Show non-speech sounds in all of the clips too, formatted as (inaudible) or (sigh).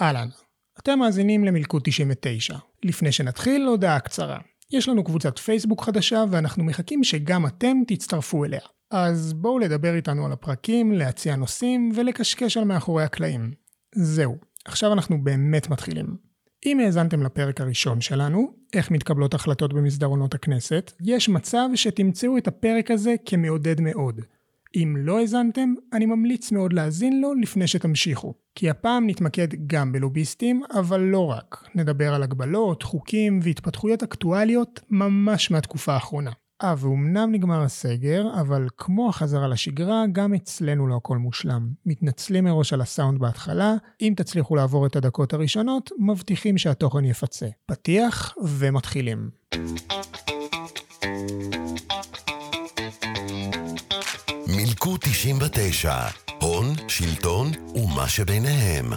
אהלן, אתם מאזינים למלכוד 99. לפני שנתחיל, הודעה קצרה. יש לנו קבוצת פייסבוק חדשה ואנחנו מחכים שגם אתם תצטרפו אליה. אז בואו לדבר איתנו על הפרקים, להציע נושאים ולקשקש על מאחורי הקלעים. זהו, עכשיו אנחנו באמת מתחילים. אם האזנתם לפרק הראשון שלנו, איך מתקבלות החלטות במסדרונות הכנסת, יש מצב שתמצאו את הפרק הזה כמעודד מאוד. אם לא האזנתם, אני ממליץ מאוד להאזין לו לפני שתמשיכו. כי הפעם נתמקד גם בלוביסטים, אבל לא רק. נדבר על הגבלות, חוקים והתפתחויות אקטואליות ממש מהתקופה האחרונה. אה, ואומנם נגמר הסגר, אבל כמו החזרה לשגרה, גם אצלנו לא הכל מושלם. מתנצלים מראש על הסאונד בהתחלה, אם תצליחו לעבור את הדקות הראשונות, מבטיחים שהתוכן יפצה. פתיח ומתחילים. מילקוט 99, הון, שלטון ומה שביניהם.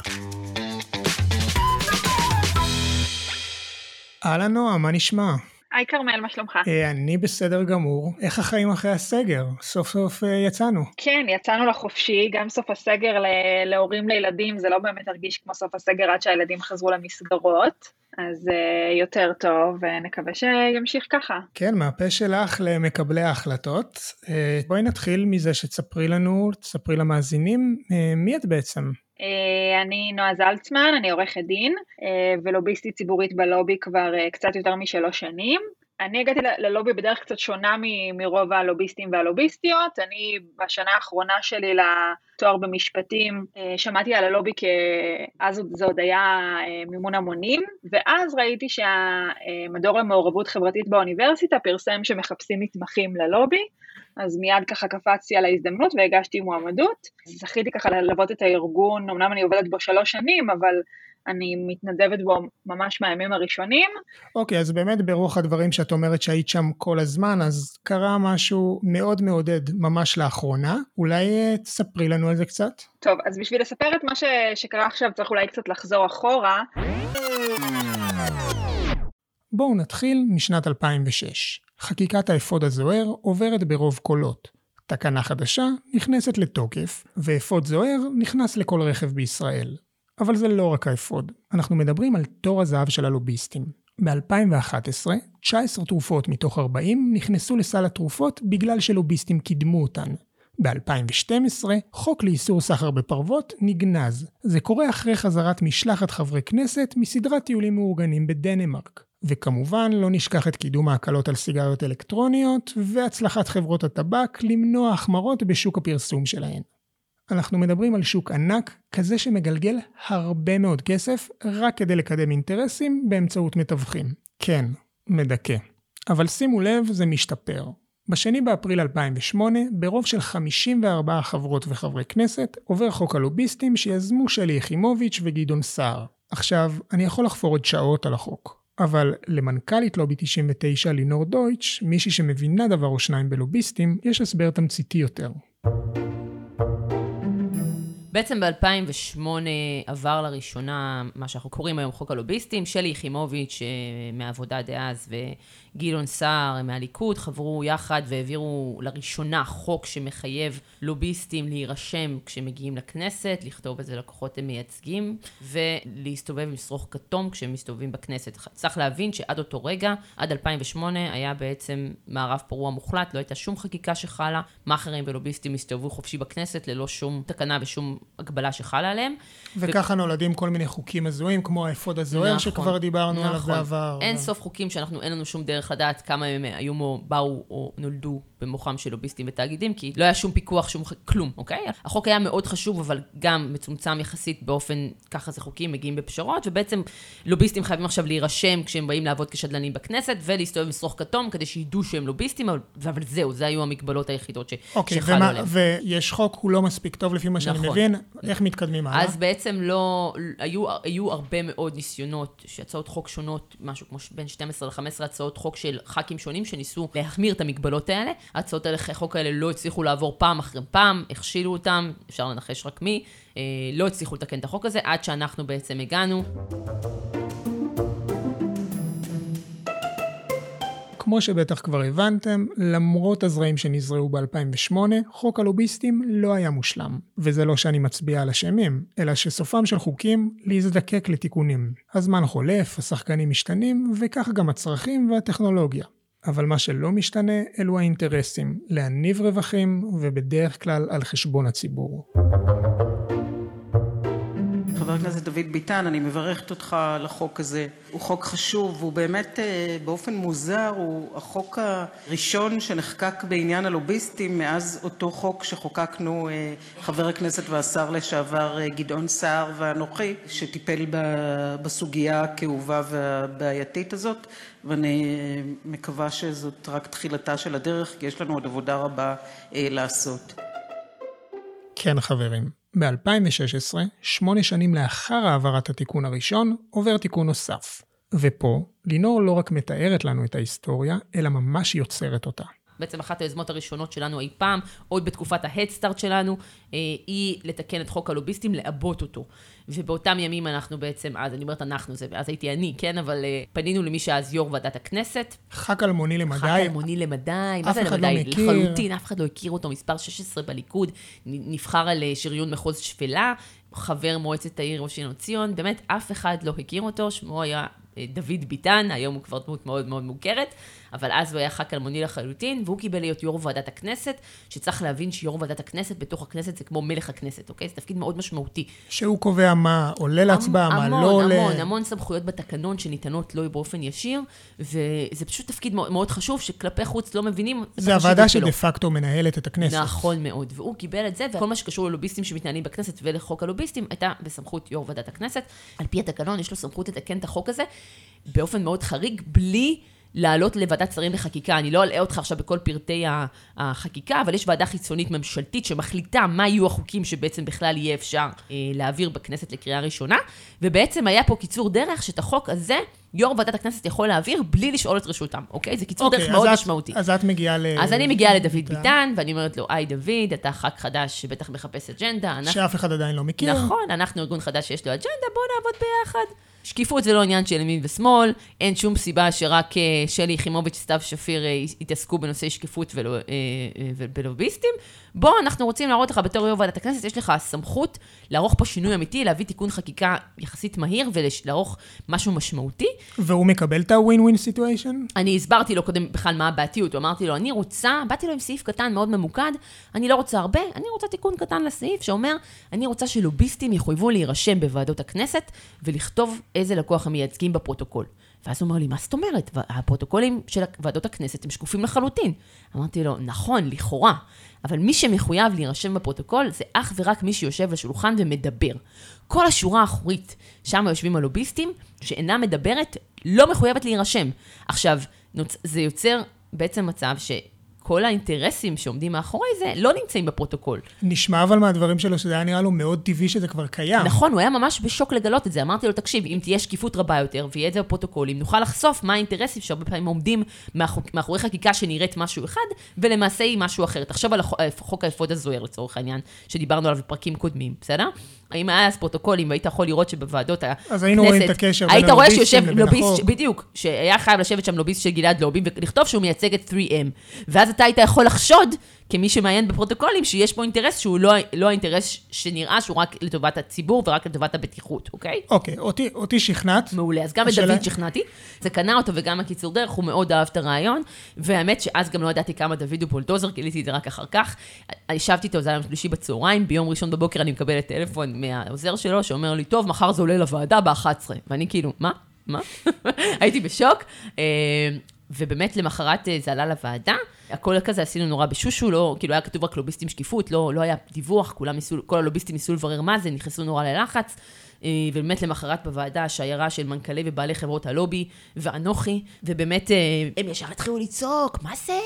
אהלן נועה, מה נשמע? היי כרמל, מה שלומך? אה, אני בסדר גמור. איך החיים אחרי הסגר? סוף סוף אה, יצאנו. כן, יצאנו לחופשי, גם סוף הסגר להורים לילדים זה לא באמת הרגיש כמו סוף הסגר עד שהילדים חזרו למסגרות. אז uh, יותר טוב, ונקווה שימשיך ככה. כן, מהפה שלך למקבלי ההחלטות. Uh, בואי נתחיל מזה שתספרי לנו, תספרי למאזינים, uh, מי את בעצם? Uh, אני נועה זלצמן, אני עורכת דין, uh, ולוביסטית ציבורית בלובי כבר uh, קצת יותר משלוש שנים. אני הגעתי ללובי בדרך קצת שונה מרוב הלוביסטים והלוביסטיות. אני בשנה האחרונה שלי לתואר במשפטים אה, שמעתי על הלובי כי אז זה עוד היה אה, מימון המונים, ואז ראיתי שהמדור למעורבות חברתית באוניברסיטה פרסם שמחפשים מתמחים ללובי. אז מיד ככה קפצתי על ההזדמנות והגשתי מועמדות. זכיתי ככה ללוות את הארגון, אמנם אני עובדת בו שלוש שנים, אבל אני מתנדבת בו ממש מהימים הראשונים. אוקיי, okay, אז באמת ברוח הדברים שאת אומרת שהיית שם כל הזמן, אז קרה משהו מאוד מעודד ממש לאחרונה. אולי אה, תספרי לנו על זה קצת? טוב, אז בשביל לספר את מה ש... שקרה עכשיו צריך אולי קצת לחזור אחורה. בואו נתחיל משנת 2006. חקיקת האפוד הזוהר עוברת ברוב קולות. תקנה חדשה נכנסת לתוקף, ואפוד זוהר נכנס לכל רכב בישראל. אבל זה לא רק האפוד, אנחנו מדברים על תור הזהב של הלוביסטים. ב-2011, 19 תרופות מתוך 40 נכנסו לסל התרופות בגלל שלוביסטים קידמו אותן. ב-2012, חוק לאיסור סחר בפרוות נגנז. זה קורה אחרי חזרת משלחת חברי כנסת מסדרת טיולים מאורגנים בדנמרק. וכמובן, לא נשכח את קידום ההקלות על סיגריות אלקטרוניות, והצלחת חברות הטבק למנוע החמרות בשוק הפרסום שלהן. אנחנו מדברים על שוק ענק, כזה שמגלגל הרבה מאוד כסף, רק כדי לקדם אינטרסים באמצעות מתווכים. כן, מדכא. אבל שימו לב, זה משתפר. בשני באפריל 2008, ברוב של 54 חברות וחברי כנסת, עובר חוק הלוביסטים שיזמו שלי יחימוביץ' וגדעון סער. עכשיו, אני יכול לחפור עוד שעות על החוק. אבל למנכ"לית לובי 99 לינור דויטש, מישהי שמבינה דבר או שניים בלוביסטים, יש הסבר תמציתי יותר. בעצם ב-2008 עבר לראשונה מה שאנחנו קוראים היום חוק הלוביסטים, שלי יחימוביץ' אה, מהעבודה דאז וגדעון סער מהליכוד חברו יחד והעבירו לראשונה חוק שמחייב לוביסטים להירשם כשמגיעים לכנסת, לכתוב איזה לקוחות הם מייצגים ולהסתובב עם שרוך כתום כשהם מסתובבים בכנסת. צריך להבין שעד אותו רגע, עד 2008 היה בעצם מערב פרוע מוחלט, לא הייתה שום חקיקה שחלה, מאכערים ולוביסטים הסתובבו חופשי בכנסת ללא שום תקנה ושום הגבלה שחלה עליהם. וככה ו... נולדים כל מיני חוקים הזויים, כמו האפוד הזוהר נכון, שכבר דיברנו נכון. עליו בעבר. אין ו... סוף חוקים שאנחנו, אין לנו שום דרך לדעת כמה הם היו, באו או נולדו במוחם של לוביסטים ותאגידים, כי לא היה שום פיקוח, שום כלום, אוקיי? החוק היה מאוד חשוב, אבל גם מצומצם יחסית באופן, ככה זה חוקים, מגיעים בפשרות, ובעצם לוביסטים חייבים עכשיו להירשם כשהם באים לעבוד כשדלנים בכנסת, ולהסתובב עם שרוך כתום כדי שידעו שהם לוביסטים, אבל, אבל זהו, זה היו המגבלות היחידות ש, אוקיי, שחלו ומה, עליהם. ויש חוק, הוא לא מספיק טוב לפי מה שאני נכון. מבין, איך מתקדמים הלאה? אז בעצם לא, היו, היו הרבה מאוד ניסיונות, שהצעות חוק שונות, משהו כמו בין 12 ל-15 הצעות חוק של ח"כים שונים, שניסו להחמיר את המגבלות האלה. ההצעות החוק האלה לא הצליחו לעבור פעם אחרי פעם, הכשילו אותם, אפשר לנחש רק מי, אה, לא הצליחו לתקן את החוק הזה, עד שאנחנו בעצם הגענו. כמו שבטח כבר הבנתם, למרות הזרעים שנזרעו ב-2008, חוק הלוביסטים לא היה מושלם. וזה לא שאני מצביע על אשמים, אלא שסופם של חוקים להזדקק לתיקונים. הזמן חולף, השחקנים משתנים, וכך גם הצרכים והטכנולוגיה. אבל מה שלא משתנה אלו האינטרסים, להניב רווחים, ובדרך כלל על חשבון הציבור. הוא באמת, אה, באופן מוזר, החוק הראשון שנחקק בעניין הלוביסטים מאז אותו חוק שחוקקנו, אה, חבר הכנסת והשר לשעבר אה, גדעון סער ואנוכי, שטיפל בסוגיה הכאובה והבעייתית הזאת, ואני מקווה שזאת רק תחילתה של הדרך, כי יש לנו עוד עבודה רבה לעשות. כן, חברים. ב-2016, שמונה שנים לאחר העברת התיקון הראשון, עובר תיקון נוסף. ופה, לינור לא רק מתארת לנו את ההיסטוריה, אלא ממש יוצרת אותה. בעצם אחת היוזמות הראשונות שלנו אי פעם, עוד בתקופת ההדסטארט שלנו, אה, היא לתקן את חוק הלוביסטים, לעבות אותו. ובאותם ימים אנחנו בעצם, אז אני אומרת אנחנו, זה, אז הייתי אני, כן, אבל uh, פנינו למי שאז יו"ר ועדת הכנסת. ח"כ אלמוני למדי. ח"כ אלמוני למדי, מה זה למדי? לא מכיר. לחלוטין, אף אחד לא הכיר אותו, מספר 16 בליכוד, נבחר על אה, שריון מחוז שפלה, חבר מועצת העיר ראשון לציון, באמת אף אחד לא הכיר אותו, שמו היה אה, דוד ביטן, היום הוא כבר דמות מאוד מאוד מוכרת, אבל אז הוא היה ח"כ אלמוני לחלוטין, והוא קיבל להיות יו"ר ועדת הכנסת, שצריך להבין שיו"ר ועדת הכנסת בתוך הכנסת זה כמו מלך הכנסת, אוקיי? זה תפקיד מאוד משמעותי. שהוא קובע מה עולה להצבעה, מה לא עולה. המון, המון, המון סמכויות בתקנון שניתנות לו באופן ישיר, וזה פשוט תפקיד מאוד, מאוד חשוב, שכלפי חוץ לא מבינים זה הוועדה שדה פקטו מנהלת את הכנסת. נכון מאוד, והוא קיבל את זה, וכל מה שקשור ללוביסטים שמתנהלים בכנסת ולחוק הלוביסטים, הייתה בסמכות יו"ר ועדת הכנסת. על פי התקנון, יש לו סמכות לתקן את החוק הזה באופן מאוד חריג, בלי לעלות לוועדת שרים לחקיקה. אני לא אלאה אותך עכשיו בכל פרטי החקיקה, אבל יש ועדה חיצונית ממשלתית שמחליטה מה יהיו החוקים שבעצם בכלל יהיה אפשר אה, להעביר בכנסת לקריאה ראשונה, ובעצם היה פה קיצור דרך שאת החוק הזה... יו"ר ועדת הכנסת יכול להעביר בלי לשאול את רשותם, אוקיי? זה קיצור okay, דרך מאוד את, משמעותי. אז את מגיעה ל... אז אני מגיעה לדוד ביטן, ואני אומרת לו, היי דוד, אתה ח"כ חדש שבטח מחפש אג'נדה. אנחנו... שאף אחד עדיין לא מכיר. נכון, אנחנו ארגון חדש שיש לו אג'נדה, בואו נעבוד ביחד. שקיפות זה לא עניין של ימין ושמאל, אין שום סיבה שרק אה, שלי יחימוביץ', סתיו שפיר אה, יתעסקו בנושאי שקיפות ולא, אה, ובלוביסטים. בוא, אנחנו רוצים להראות לך בתור יו"ר ועדת הכנסת, יש לך סמכות לערוך פה שינוי אמיתי, להביא תיקון חקיקה יחסית מהיר ולערוך משהו משמעותי. והוא מקבל את ה-win-win situation? אני הסברתי לו קודם בכלל מה הבעתיות, אמרתי לו, אני רוצה, באתי לו עם סעיף קטן מאוד ממוקד, אני לא רוצה הרבה, אני רוצה תיקון קטן לסעיף שאומר, אני רוצה שלוביסטים יחויבו להירשם בוועדות הכנסת ולכתוב איזה לקוח הם מייצגים בפרוטוקול. ואז הוא אומר לי, מה זאת אומרת? הפרוטוקולים של ועדות הכנסת הם שקופים לחלוטין. אמרתי לו, נכון, לכאורה, אבל מי שמחויב להירשם בפרוטוקול זה אך ורק מי שיושב לשולחן ומדבר. כל השורה האחורית, שם יושבים הלוביסטים, שאינה מדברת, לא מחויבת להירשם. עכשיו, זה יוצר בעצם מצב ש... כל האינטרסים שעומדים מאחורי זה לא נמצאים בפרוטוקול. נשמע אבל מהדברים שלו שזה היה נראה לו מאוד טבעי שזה כבר קיים. נכון, הוא היה ממש בשוק לגלות את זה. אמרתי לו, תקשיב, אם תהיה שקיפות רבה יותר ויהיה את זה בפרוטוקולים, נוכל לחשוף מה האינטרסים שהרבה פעמים עומדים מאחורי חקיקה שנראית משהו אחד, ולמעשה היא משהו אחר. תחשוב על חוק האפוד הזוהר לצורך העניין, שדיברנו עליו בפרקים קודמים, בסדר? אם היה אז פרוטוקולים והיית יכול לראות שבוועדות הכנסת... אז היינו רואים את הקשר בין הלוביסטים לבין החוק. בדיוק, שהיה חייב לשבת שם לוביסט של גלעד לובינג ולכתוב שהוא מייצג את 3M. ואז אתה היית יכול לחשוד כמי שמעיין בפרוטוקולים, שיש פה אינטרס שהוא לא, לא האינטרס שנראה שהוא רק לטובת הציבור ורק לטובת הבטיחות, אוקיי? אוקיי, אותי, אותי שכנעת. מעולה, אז גם את דוד שכנעתי. זה קנה אותו וגם הקיצור דרך, הוא מאוד אהב את הרעיון, והאמת שאז גם לא ידעתי כמה דוד הוא בולדוזר, גיליתי את זה רק אחר כך. ישבתי איתו, זה היה יום שלישי בצהריים, ביום ראשון בבוקר אני מקבלת טלפון מהעוזר שלו, שאומר לי, טוב, מחר זה עולה לוועדה ב-11. ואני כאילו, מה? מה? (laughs) הייתי בשוק. אה, ובאמת למחרת אה, זה עלה לוועדה, הכל כזה עשינו נורא בשושו, לא, כאילו היה כתוב רק לוביסטים שקיפות, לא, לא היה דיווח, כולם ניסו, כל הלוביסטים ניסו לברר מה זה, נכנסו נורא ללחץ. אה, ובאמת למחרת בוועדה, שיירה של מנכ"לי ובעלי חברות הלובי, ואנוכי, ובאמת הם ישר התחילו לצעוק, מה זה?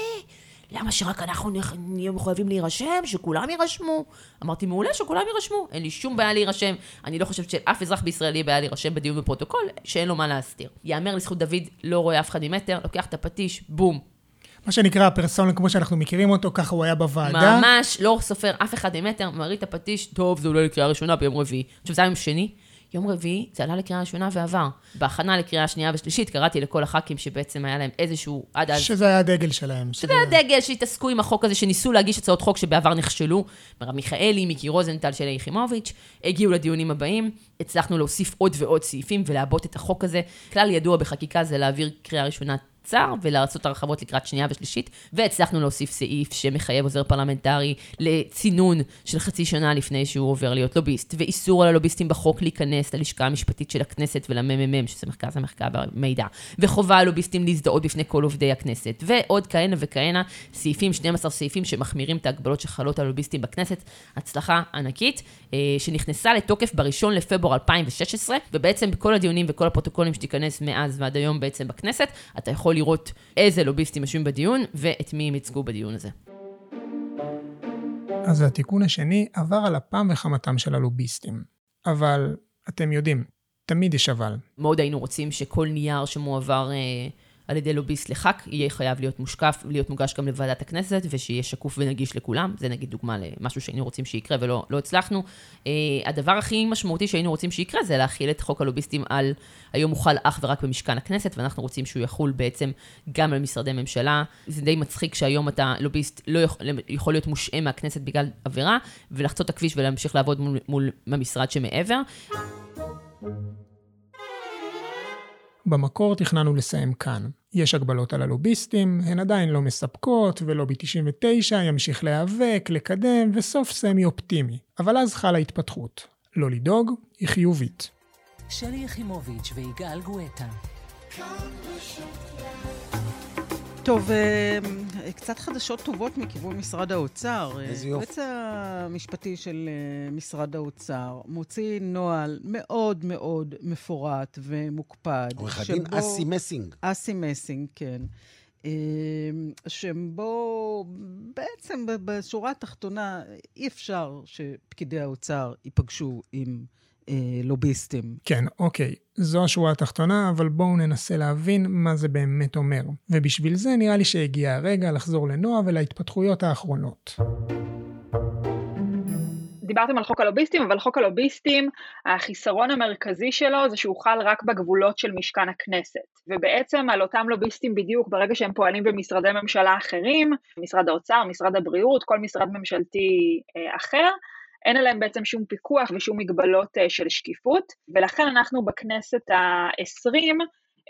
למה שרק אנחנו נהיה מחויבים להירשם? שכולם יירשמו? אמרתי, מעולה, שכולם יירשמו. אין לי שום בעיה להירשם. אני לא חושבת שאף אזרח בישראל יהיה בעיה להירשם בדיון בפרוטוקול, שאין לו מה להסתיר. יאמר לזכות דוד, לא רואה אף אחד ממטר, לוקח את הפטיש, בום. מה שנקרא הפרסונה כמו שאנחנו מכירים אותו, ככה הוא היה בוועדה. ממש, לא סופר אף אחד ממטר, מריא את הפטיש, טוב, זה אולי לקריאה ראשונה ביום רביעי. עכשיו, זה היה יום שני. יום רביעי זה עלה לקריאה ראשונה ועבר. בהכנה לקריאה שנייה ושלישית קראתי לכל הח"כים שבעצם היה להם איזשהו, עד אז... שזה היה הדגל שלהם. שזה היה דגל שהתעסקו עם החוק הזה, שניסו להגיש הצעות חוק שבעבר נכשלו. מרב מיכאלי, מיקי רוזנטל, שלי יחימוביץ', הגיעו לדיונים הבאים, הצלחנו להוסיף עוד ועוד סעיפים ולעבות את החוק הזה. כלל ידוע בחקיקה זה להעביר קריאה ראשונה קצר ולעשות הרחבות לקראת שנייה ושלישית, והצלחנו להוסיף סעיף שמחייב עוזר פרלמנטרי לצינון של חצי שנה לפני שהוא עובר להיות לוביסט, ואיסור על הלוביסטים בחוק להיכנס ללשכה המשפטית של הכנסת ולממ"מ, שזה מרכז המחקר והמידע, וחובה על לוביסטים להזדהות בפני כל עובדי הכנסת, ועוד כהנה וכהנה סעיפים, 12 סעיפים שמחמירים את ההגבלות שחלות על לוביסטים בכנסת, הצלחה ענקית, אה, שנכנסה לתוקף ב-1 לפברואר 2016, ובעצם בכל הדיונים וכל הפרוטוקולים שתיכנס מאז ועד היום בעצם בכנסת, אתה יכול לראות איזה לוביסטים יושבים בדיון ואת מי הם ייצגו בדיון הזה. אז התיקון השני עבר על אפם וחמתם של הלוביסטים. אבל אתם יודעים, תמיד יש אבל. מאוד היינו רוצים שכל נייר שמועבר אה, על ידי לוביסט לח"כ יהיה חייב להיות מושקף, להיות מוגש גם לוועדת הכנסת, ושיהיה שקוף ונגיש לכולם. זה נגיד דוגמה למשהו שהיינו רוצים שיקרה ולא לא הצלחנו. Uh, הדבר הכי משמעותי שהיינו רוצים שיקרה זה להכיל את חוק הלוביסטים על, היום הוא חל אך ורק במשכן הכנסת, ואנחנו רוצים שהוא יחול בעצם גם על משרדי ממשלה. זה די מצחיק שהיום אתה לוביסט לא יכול, יכול להיות מושעה מהכנסת בגלל עבירה, ולחצות את הכביש ולהמשיך לעבוד מול, מול המשרד שמעבר. במקור תכננו לסיים כאן. יש הגבלות על הלוביסטים, הן עדיין לא מספקות, ולובי 99 ימשיך להיאבק, לקדם, וסוף סמי אופטימי. אבל אז חלה התפתחות. לא לדאוג, היא חיובית. שלי יחימוביץ' ויגאל גואטה. טוב, אה, קצת חדשות טובות מכיוון משרד האוצר. איזה יופי. היועץ המשפטי של אה, משרד האוצר מוציא נוהל מאוד מאוד מפורט ומוקפד. עורך הדין אסי מסינג. אסי מסינג, כן. אה, שבו בעצם בשורה התחתונה אי אפשר שפקידי האוצר ייפגשו עם אה, לוביסטים. כן, אוקיי, זו השורה התחתונה, אבל בואו ננסה להבין מה זה באמת אומר. ובשביל זה נראה לי שהגיע הרגע לחזור לנועה ולהתפתחויות האחרונות. דיברתם על חוק הלוביסטים, אבל חוק הלוביסטים, החיסרון המרכזי שלו זה שהוא חל רק בגבולות של משכן הכנסת. ובעצם על אותם לוביסטים בדיוק, ברגע שהם פועלים במשרדי ממשלה אחרים, משרד האוצר, משרד הבריאות, כל משרד ממשלתי אה, אחר, אין עליהם בעצם שום פיקוח ושום מגבלות אה, של שקיפות, ולכן אנחנו בכנסת העשרים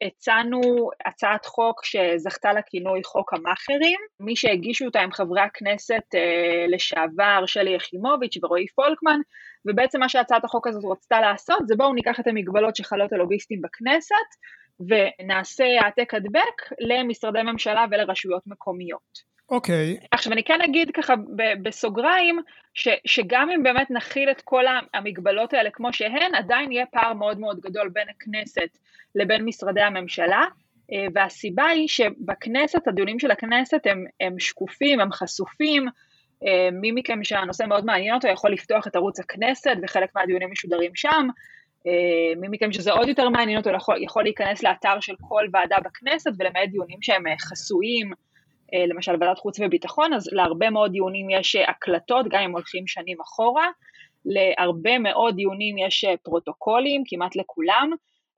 הצענו הצעת חוק שזכתה לכינוי חוק המאכערים. מי שהגישו אותה הם חברי הכנסת אה, לשעבר שלי יחימוביץ' ורועי פולקמן, ובעצם מה שהצעת החוק הזאת רצתה לעשות זה בואו ניקח את המגבלות שחלות על לוביסטים בכנסת ונעשה העתק הדבק למשרדי ממשלה ולרשויות מקומיות. אוקיי, עכשיו אני כן אגיד ככה בסוגריים, ש, שגם אם באמת נכיל את כל המגבלות האלה כמו שהן, עדיין יהיה פער מאוד מאוד גדול בין הכנסת לבין משרדי הממשלה, אה, והסיבה היא שבכנסת, הדיונים של הכנסת הם, הם שקופים, הם חשופים, אה, מי מכם שהנושא מאוד מעניין אותו יכול לפתוח את ערוץ הכנסת וחלק מהדיונים משודרים שם, אה, מי מכם שזה עוד יותר מעניין אותו יכול, יכול להיכנס לאתר של כל ועדה בכנסת ולמעט דיונים שהם חסויים, למשל ועדת חוץ וביטחון, אז להרבה מאוד דיונים יש אה, הקלטות, גם אם הולכים שנים אחורה, להרבה מאוד דיונים יש אה, פרוטוקולים, כמעט לכולם,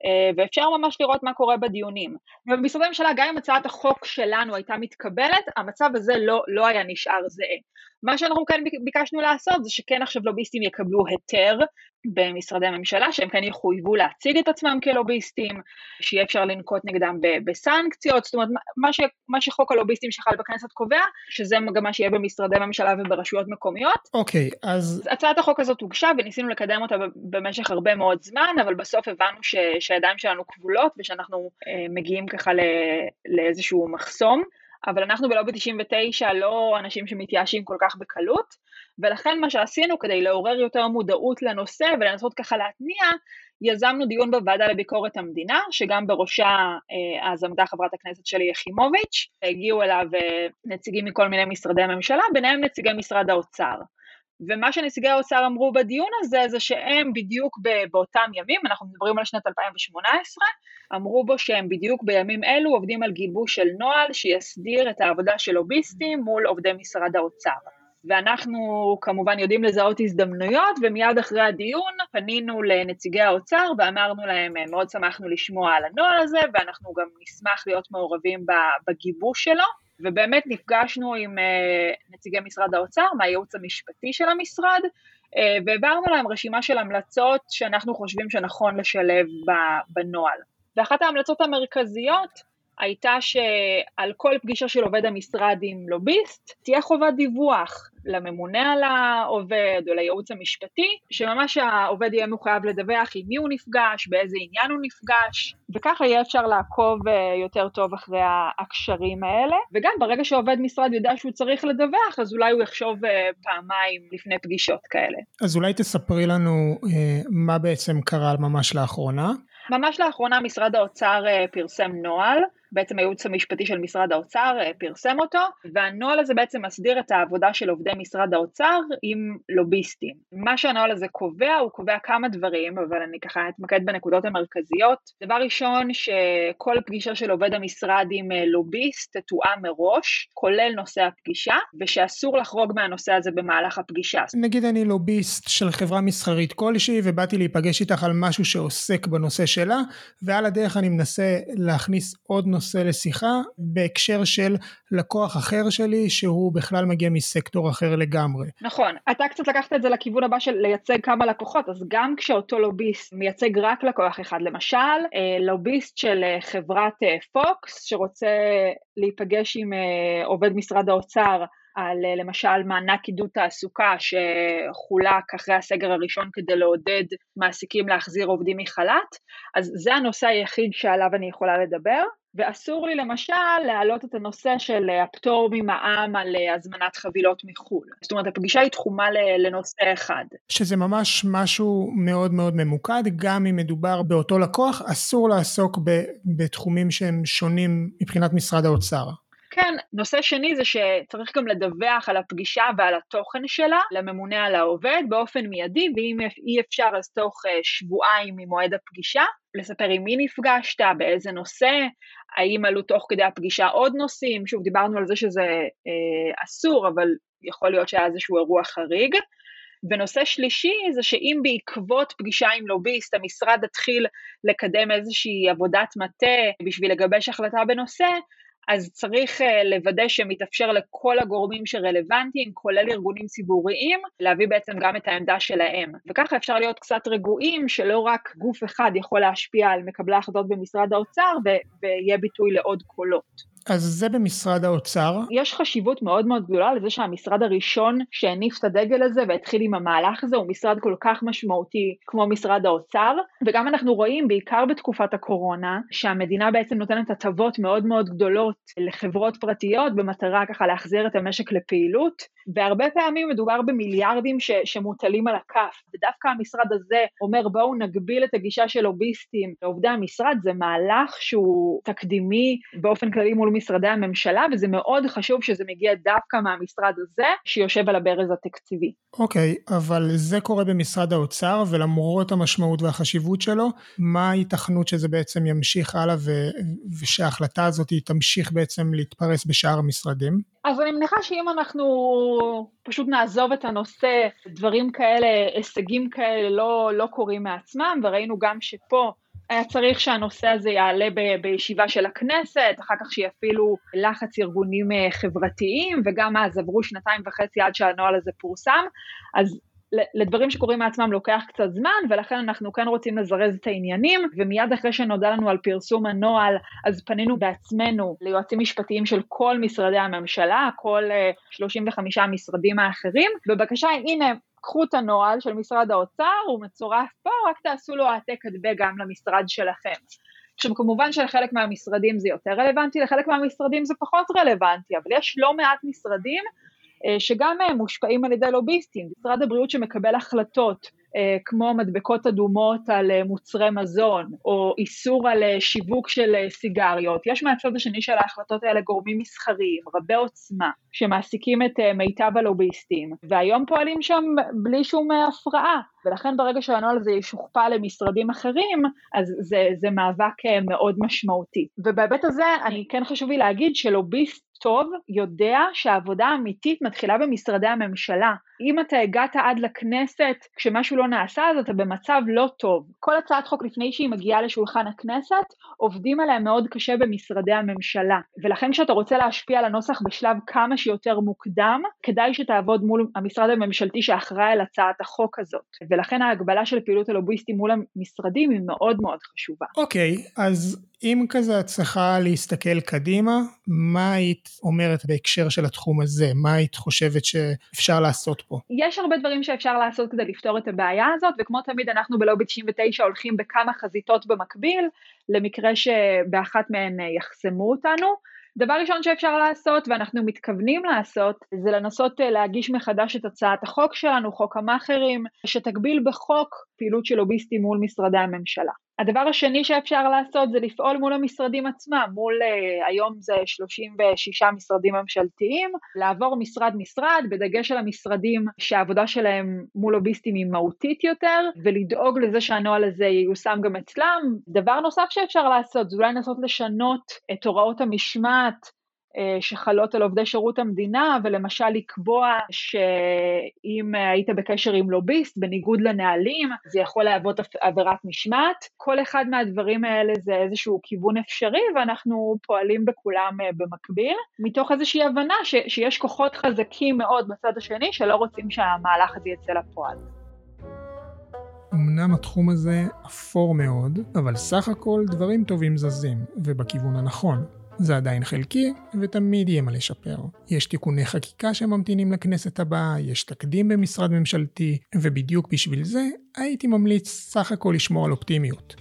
אה, ואפשר ממש לראות מה קורה בדיונים. ובמשרדי ממשלה, גם אם הצעת החוק שלנו הייתה מתקבלת, המצב הזה לא, לא היה נשאר זהה. מה שאנחנו כן ביקשנו לעשות זה שכן עכשיו לוביסטים יקבלו היתר במשרדי הממשלה, שהם כן יחויבו להציג את עצמם כלוביסטים, שיהיה אפשר לנקוט נגדם בסנקציות, זאת אומרת, מה, ש, מה שחוק הלוביסטים שחל בכנסת קובע, שזה גם מה שיהיה במשרדי ממשלה וברשויות מקומיות. אוקיי, אז אז הצעת החוק הזאת הוגשה וניסינו לקדם אותה במשך הרבה מאוד זמן, אבל בסוף הבנו ש, שהידיים שלנו כבולות ושאנחנו אה, מגיעים ככה ל, לאיזשהו מחסום. אבל אנחנו בלובי 99 לא אנשים שמתייאשים כל כך בקלות, ולכן מה שעשינו כדי לעורר יותר מודעות לנושא ולנסות ככה להתניע, יזמנו דיון בוועדה לביקורת המדינה, שגם בראשה אה, אז עמדה חברת הכנסת שלי יחימוביץ', הגיעו אליו אה, נציגים מכל מיני משרדי ממשלה, ביניהם נציגי משרד האוצר. ומה שנציגי האוצר אמרו בדיון הזה, זה שהם בדיוק באותם ימים, אנחנו מדברים על שנת 2018, אמרו בו שהם בדיוק בימים אלו עובדים על גיבוש של נוהל שיסדיר את העבודה של לוביסטים מול עובדי משרד האוצר. ואנחנו כמובן יודעים לזהות הזדמנויות, ומיד אחרי הדיון פנינו לנציגי האוצר ואמרנו להם, מאוד שמחנו לשמוע על הנוהל הזה, ואנחנו גם נשמח להיות מעורבים בגיבוש שלו. ובאמת נפגשנו עם נציגי משרד האוצר מהייעוץ המשפטי של המשרד, והעברנו להם רשימה של המלצות שאנחנו חושבים שנכון לשלב בנוהל. ואחת ההמלצות המרכזיות הייתה שעל כל פגישה של עובד המשרד עם לוביסט תהיה חובת דיווח לממונה על העובד או לייעוץ המשפטי, שממש העובד יהיה מחויב לדווח עם מי הוא נפגש, באיזה עניין הוא נפגש, וככה יהיה אפשר לעקוב אה, יותר טוב אחרי הקשרים האלה. וגם ברגע שעובד משרד יודע שהוא צריך לדווח, אז אולי הוא יחשוב אה, פעמיים לפני פגישות כאלה. אז אולי תספרי לנו אה, מה בעצם קרה ממש לאחרונה. ממש לאחרונה משרד האוצר פרסם נוהל בעצם הייעוץ המשפטי של משרד האוצר אה, פרסם אותו, והנוהל הזה בעצם מסדיר את העבודה של עובדי משרד האוצר עם לוביסטים. מה שהנוהל הזה קובע, הוא קובע כמה דברים, אבל אני ככה אתמקד בנקודות המרכזיות. דבר ראשון, שכל פגישה של עובד המשרד עם אה, לוביסט תתואם מראש, כולל נושא הפגישה, ושאסור לחרוג מהנושא הזה במהלך הפגישה. נגיד אני לוביסט של חברה מסחרית כלשהי, ובאתי להיפגש איתך על משהו שעוסק בנושא שלה, ועל הדרך אני מנסה להכניס עוד נושא נושא לשיחה בהקשר של לקוח אחר שלי שהוא בכלל מגיע מסקטור אחר לגמרי. נכון, אתה קצת לקחת את זה לכיוון הבא של לייצג כמה לקוחות, אז גם כשאותו לוביסט מייצג רק לקוח אחד, למשל אה, לוביסט של אה, חברת פוקס אה, שרוצה להיפגש עם עובד משרד האוצר על למשל מענק עידוד תעסוקה שחולק אחרי הסגר הראשון כדי לעודד מעסיקים להחזיר עובדים מחל"ת, אז זה הנושא היחיד שעליו אני יכולה לדבר. ואסור לי למשל להעלות את הנושא של הפטור ממע"מ על הזמנת חבילות מחו"ל. זאת אומרת, הפגישה היא תחומה לנושא אחד. שזה ממש משהו מאוד מאוד ממוקד, גם אם מדובר באותו לקוח, אסור לעסוק בתחומים שהם שונים מבחינת משרד האוצר. כן, נושא שני זה שצריך גם לדווח על הפגישה ועל התוכן שלה לממונה על העובד באופן מיידי, ואם אי אפשר אז תוך אה, שבועיים ממועד הפגישה, לספר עם מי נפגשת, באיזה נושא, האם עלו תוך כדי הפגישה עוד נושאים, שוב דיברנו על זה שזה אה, אסור, אבל יכול להיות שהיה איזשהו אירוע חריג. ונושא שלישי זה שאם בעקבות פגישה עם לוביסט המשרד התחיל לקדם איזושהי עבודת מטה בשביל לגבש החלטה בנושא, אז צריך אה, לוודא שמתאפשר לכל הגורמים שרלוונטיים, כולל ארגונים ציבוריים, להביא בעצם גם את העמדה שלהם. וככה אפשר להיות קצת רגועים שלא רק גוף אחד יכול להשפיע על מקבלי ההחלטות במשרד האוצר ויהיה ביטוי לעוד קולות. אז זה במשרד האוצר. יש חשיבות מאוד מאוד גדולה לזה שהמשרד הראשון שהניף את הדגל הזה והתחיל עם המהלך הזה הוא משרד כל כך משמעותי כמו משרד האוצר, וגם אנחנו רואים בעיקר בתקופת הקורונה שהמדינה בעצם נותנת הטבות מאוד מאוד גדולות לחברות פרטיות במטרה ככה להחזיר את המשק לפעילות, והרבה פעמים מדובר במיליארדים ש, שמוטלים על הכף, ודווקא המשרד הזה אומר בואו נגביל את הגישה של לוביסטים. לעובדי המשרד, זה מהלך שהוא תקדימי באופן כללי מול משרדי הממשלה, וזה מאוד חשוב שזה מגיע דווקא מהמשרד הזה, שיושב על הברז התקציבי. אוקיי, okay, אבל זה קורה במשרד האוצר, ולמרות המשמעות והחשיבות שלו, מה ההיתכנות שזה בעצם ימשיך הלאה ו- ושההחלטה הזאת תמשיך בעצם להתפרס בשאר המשרדים? אז אני מניחה שאם אנחנו פשוט נעזוב את הנושא, דברים כאלה, הישגים כאלה לא, לא קורים מעצמם, וראינו גם שפה היה צריך שהנושא הזה יעלה ב- בישיבה של הכנסת, אחר כך שיפעילו לחץ ארגונים אה, חברתיים, וגם אז עברו שנתיים וחצי עד שהנוהל הזה פורסם, אז לדברים שקורים מעצמם לוקח קצת זמן, ולכן אנחנו כן רוצים לזרז את העניינים, ומיד אחרי שנודע לנו על פרסום הנוהל, אז פנינו בעצמנו ליועצים משפטיים של כל משרדי הממשלה, כל 35 אה, המשרדים האחרים, בבקשה, הנה, קחו את הנוהל של משרד האוצר, הוא מצורף פה, רק תעשו לו העתק הדבק גם למשרד שלכם. עכשיו כמובן שלחלק מהמשרדים זה יותר רלוונטי, לחלק מהמשרדים זה פחות רלוונטי, אבל יש לא מעט משרדים אה, שגם הם מושפעים על ידי לוביסטים, משרד הבריאות שמקבל החלטות אה, כמו מדבקות אדומות על אה, מוצרי מזון, או איסור על שיווק של סיגריות. יש מהצד השני של ההחלטות האלה גורמים מסחריים, רבי עוצמה, שמעסיקים את מיטב הלוביסטים, והיום פועלים שם בלי שום הפרעה. ולכן ברגע שהנוהל הזה ישוכפל למשרדים אחרים, אז זה, זה מאבק אה, מאוד משמעותי. ובהיבט הזה, אני כן חשוב לי להגיד שלוביסט טוב יודע שהעבודה האמיתית מתחילה במשרדי הממשלה. אם אתה הגעת עד לכנסת כשמשהו לא נעשה, אז אתה במצב לא טוב. כל הצעת חוק לפני שהיא מגיעה לשולחן הכנסת, עובדים עליה מאוד קשה במשרדי הממשלה. ולכן כשאתה רוצה להשפיע על הנוסח בשלב כמה שיותר מוקדם, כדאי שתעבוד מול המשרד הממשלתי שאחראי על הצעת החוק הזאת. ולכן ההגבלה של פעילות הלוביסטים מול המשרדים היא מאוד מאוד חשובה. אוקיי, okay, אז אם כזה את צריכה להסתכל קדימה, מה היית אומרת בהקשר של התחום הזה? מה היית חושבת שאפשר לעשות פה? יש הרבה דברים שאפשר לעשות כדי לפתור את הבעיה הזאת, וכמו תמיד אנחנו בלובי 99 הולכים בכמה חזיתות במקביל, למקרה שבאחת מהן יחסמו אותנו. דבר ראשון שאפשר לעשות, ואנחנו מתכוונים לעשות, זה לנסות אה, להגיש מחדש את הצעת החוק שלנו, חוק המאכערים, שתגביל בחוק פעילות של לוביסטים מול משרדי הממשלה. הדבר השני שאפשר לעשות זה לפעול מול המשרדים עצמם, מול uh, היום זה 36 משרדים ממשלתיים, לעבור משרד משרד, בדגש על המשרדים שהעבודה שלהם מול לוביסטים היא מהותית יותר, ולדאוג לזה שהנוהל הזה ייושם גם אצלם. דבר נוסף שאפשר לעשות זה אולי לנסות לשנות את הוראות המשמעת אה, שחלות על עובדי שירות המדינה, ולמשל לקבוע שאם היית בקשר עם לוביסט, בניגוד לנהלים, זה יכול להוות עבירת משמעת. כל אחד מהדברים האלה זה איזשהו כיוון אפשרי, ואנחנו פועלים בכולם אה, במקביל, מתוך איזושהי הבנה ש, שיש כוחות חזקים מאוד בצד השני, שלא רוצים שהמהלך הזה יצא לפועל. אמנם התחום הזה אפור מאוד, אבל סך הכל דברים טובים זזים, ובכיוון הנכון. זה עדיין חלקי, ותמיד יהיה מה לשפר. יש תיקוני חקיקה שממתינים לכנסת הבאה, יש תקדים במשרד ממשלתי, ובדיוק בשביל זה הייתי ממליץ סך הכל לשמור על אופטימיות.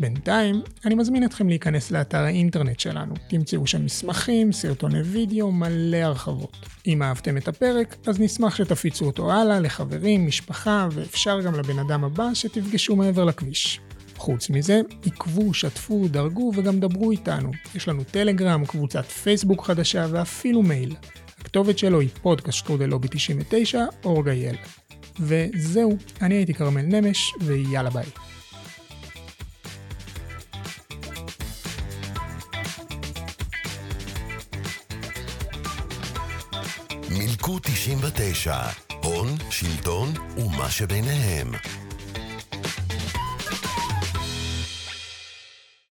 בינתיים, אני מזמין אתכם להיכנס לאתר האינטרנט שלנו. תמצאו שם מסמכים, סרטוני וידאו, מלא הרחבות. אם אהבתם את הפרק, אז נשמח שתפיצו אותו הלאה לחברים, משפחה, ואפשר גם לבן אדם הבא שתפגשו מעבר לכביש. חוץ מזה, עקבו, שתפו, דרגו וגם דברו איתנו. יש לנו טלגרם, קבוצת פייסבוק חדשה ואפילו מייל. הכתובת שלו היא פודקאסט שטרודל לובי 99, אור גייל. וזהו, אני הייתי כרמל נמש, ויאללה ביי. מילקו 99, הון, שלטון ומה שביניהם.